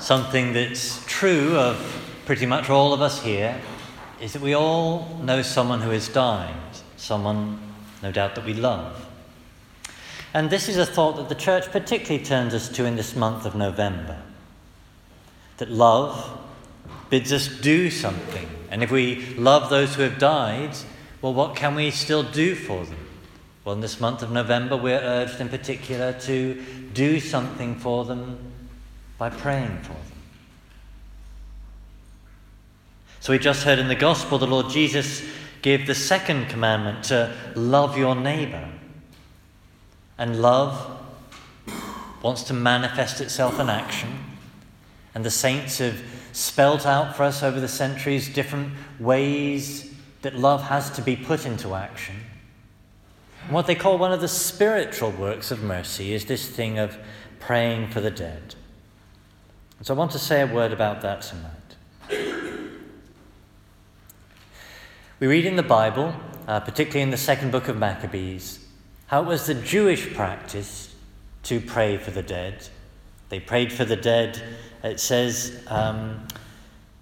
Something that's true of pretty much all of us here is that we all know someone who has died, someone, no doubt, that we love. And this is a thought that the church particularly turns us to in this month of November. That love bids us do something. And if we love those who have died, well, what can we still do for them? Well, in this month of November, we're urged in particular to do something for them by praying for them. So we just heard in the Gospel the Lord Jesus gave the second commandment to love your neighbor. And love wants to manifest itself in action. And the saints have spelt out for us over the centuries different ways that love has to be put into action. What they call one of the spiritual works of mercy is this thing of praying for the dead. And so I want to say a word about that tonight. We read in the Bible, uh, particularly in the second book of Maccabees, how it was the Jewish practice to pray for the dead. They prayed for the dead, it says, um,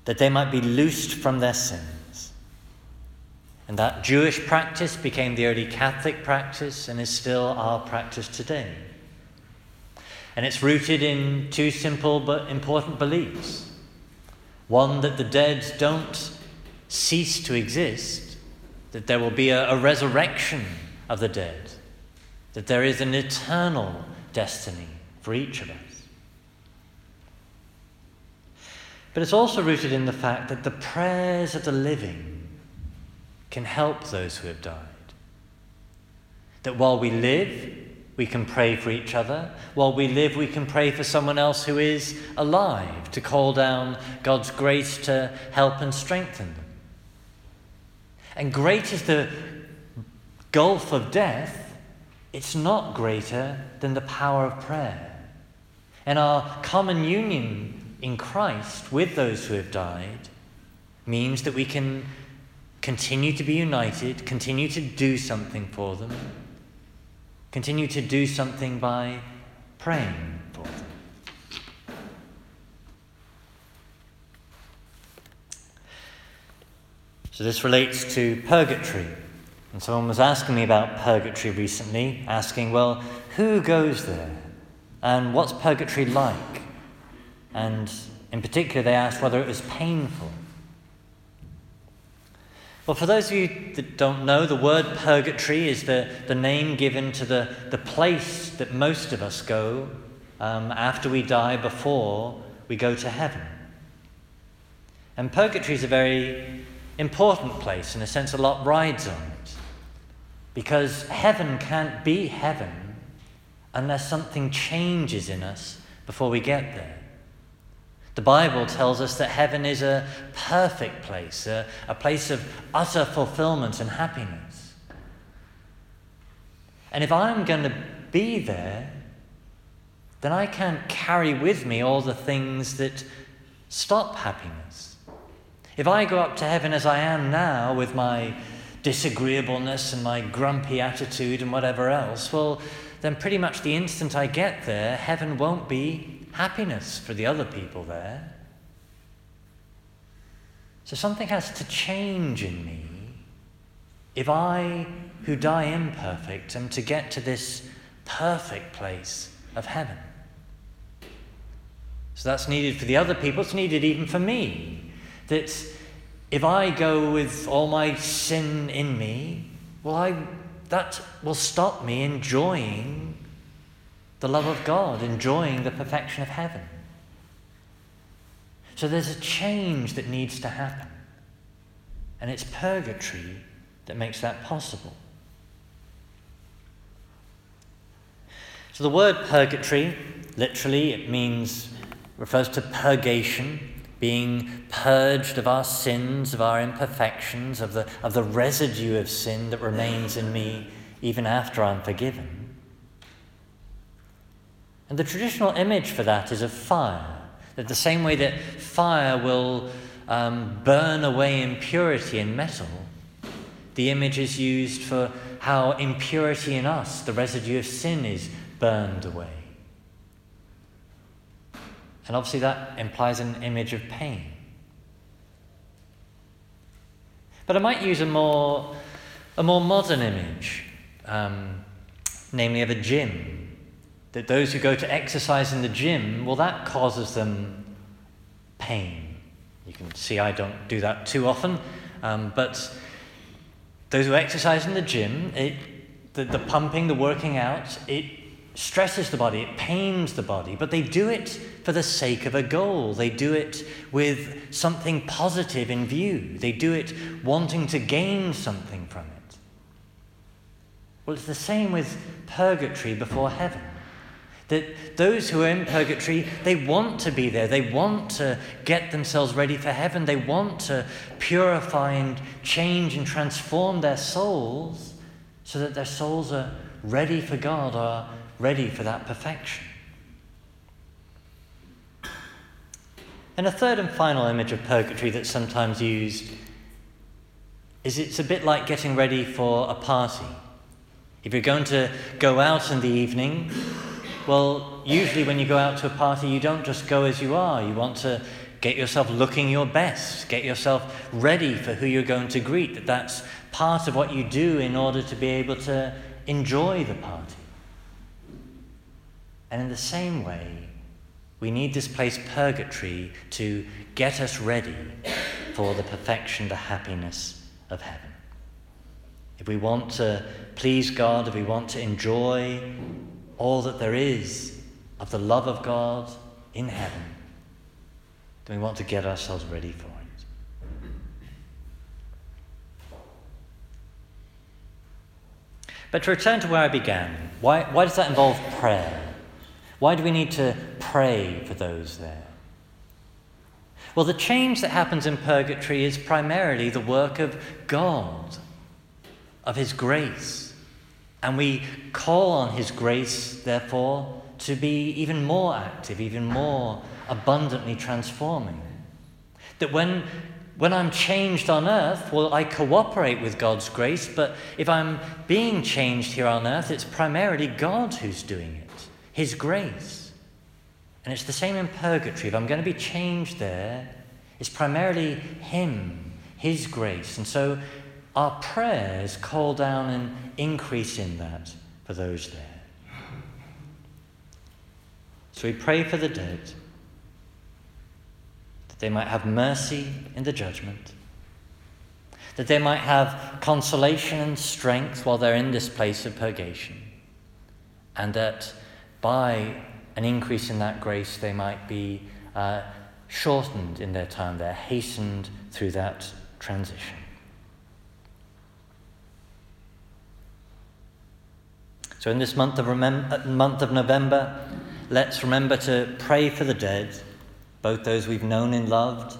that they might be loosed from their sins. And that Jewish practice became the early Catholic practice and is still our practice today. And it's rooted in two simple but important beliefs. One, that the dead don't cease to exist, that there will be a, a resurrection of the dead that there is an eternal destiny for each of us. But it's also rooted in the fact that the prayers of the living can help those who have died. That while we live, we can pray for each other. While we live, we can pray for someone else who is alive, to call down God's grace to help and strengthen them. And great is the gulf of death it's not greater than the power of prayer. And our common union in Christ with those who have died means that we can continue to be united, continue to do something for them, continue to do something by praying for them. So, this relates to purgatory. And someone was asking me about purgatory recently, asking, well, who goes there? And what's purgatory like? And in particular, they asked whether it was painful. Well, for those of you that don't know, the word purgatory is the, the name given to the, the place that most of us go um, after we die before we go to heaven. And purgatory is a very important place. In a sense, a lot rides on it. Because heaven can't be heaven unless something changes in us before we get there. The Bible tells us that heaven is a perfect place, a, a place of utter fulfillment and happiness. And if I'm going to be there, then I can't carry with me all the things that stop happiness. If I go up to heaven as I am now with my disagreeableness and my grumpy attitude and whatever else, well, then pretty much the instant I get there, heaven won't be happiness for the other people there. So something has to change in me if I, who die imperfect, am to get to this perfect place of heaven. So that's needed for the other people, it's needed even for me. That if I go with all my sin in me, well, I, that will stop me enjoying the love of God, enjoying the perfection of heaven. So there's a change that needs to happen. And it's purgatory that makes that possible. So the word purgatory, literally, it means, refers to purgation being purged of our sins, of our imperfections, of the, of the residue of sin that remains in me even after I'm forgiven. And the traditional image for that is of fire. That the same way that fire will um, burn away impurity in metal, the image is used for how impurity in us, the residue of sin, is burned away. And obviously, that implies an image of pain. But I might use a more, a more modern image, um, namely of a gym. That those who go to exercise in the gym, well, that causes them pain. You can see I don't do that too often, um, but those who exercise in the gym, it, the, the pumping, the working out, it stresses the body, it pains the body, but they do it for the sake of a goal. They do it with something positive in view. They do it wanting to gain something from it. Well, it's the same with purgatory before heaven. That those who are in purgatory, they want to be there. They want to get themselves ready for heaven. They want to purify and change and transform their souls so that their souls are ready for God, are ready for that perfection. And a third and final image of purgatory that's sometimes used is it's a bit like getting ready for a party. If you're going to go out in the evening, well, usually when you go out to a party, you don't just go as you are. You want to get yourself looking your best, get yourself ready for who you're going to greet. That that's part of what you do in order to be able to enjoy the party. And in the same way, we need this place, purgatory, to get us ready for the perfection, the happiness of heaven. If we want to please God, if we want to enjoy all that there is of the love of God in heaven, then we want to get ourselves ready for it. But to return to where I began, why, why does that involve prayer? Why do we need to pray for those there? Well, the change that happens in purgatory is primarily the work of God, of His grace. And we call on His grace, therefore, to be even more active, even more abundantly transforming. That when, when I'm changed on earth, well, I cooperate with God's grace, but if I'm being changed here on earth, it's primarily God who's doing it. His grace. And it's the same in purgatory. If I'm going to be changed there, it's primarily Him, His grace. And so our prayers call down an increase in that for those there. So we pray for the dead, that they might have mercy in the judgment, that they might have consolation and strength while they're in this place of purgation, and that by an increase in that grace, they might be uh, shortened in their time there, hastened through that transition. So, in this month of, remem- uh, month of November, let's remember to pray for the dead, both those we've known and loved,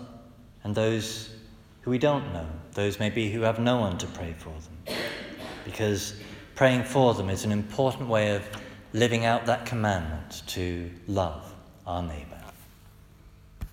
and those who we don't know, those maybe who have no one to pray for them. Because praying for them is an important way of living out that commandment to love our neighbour.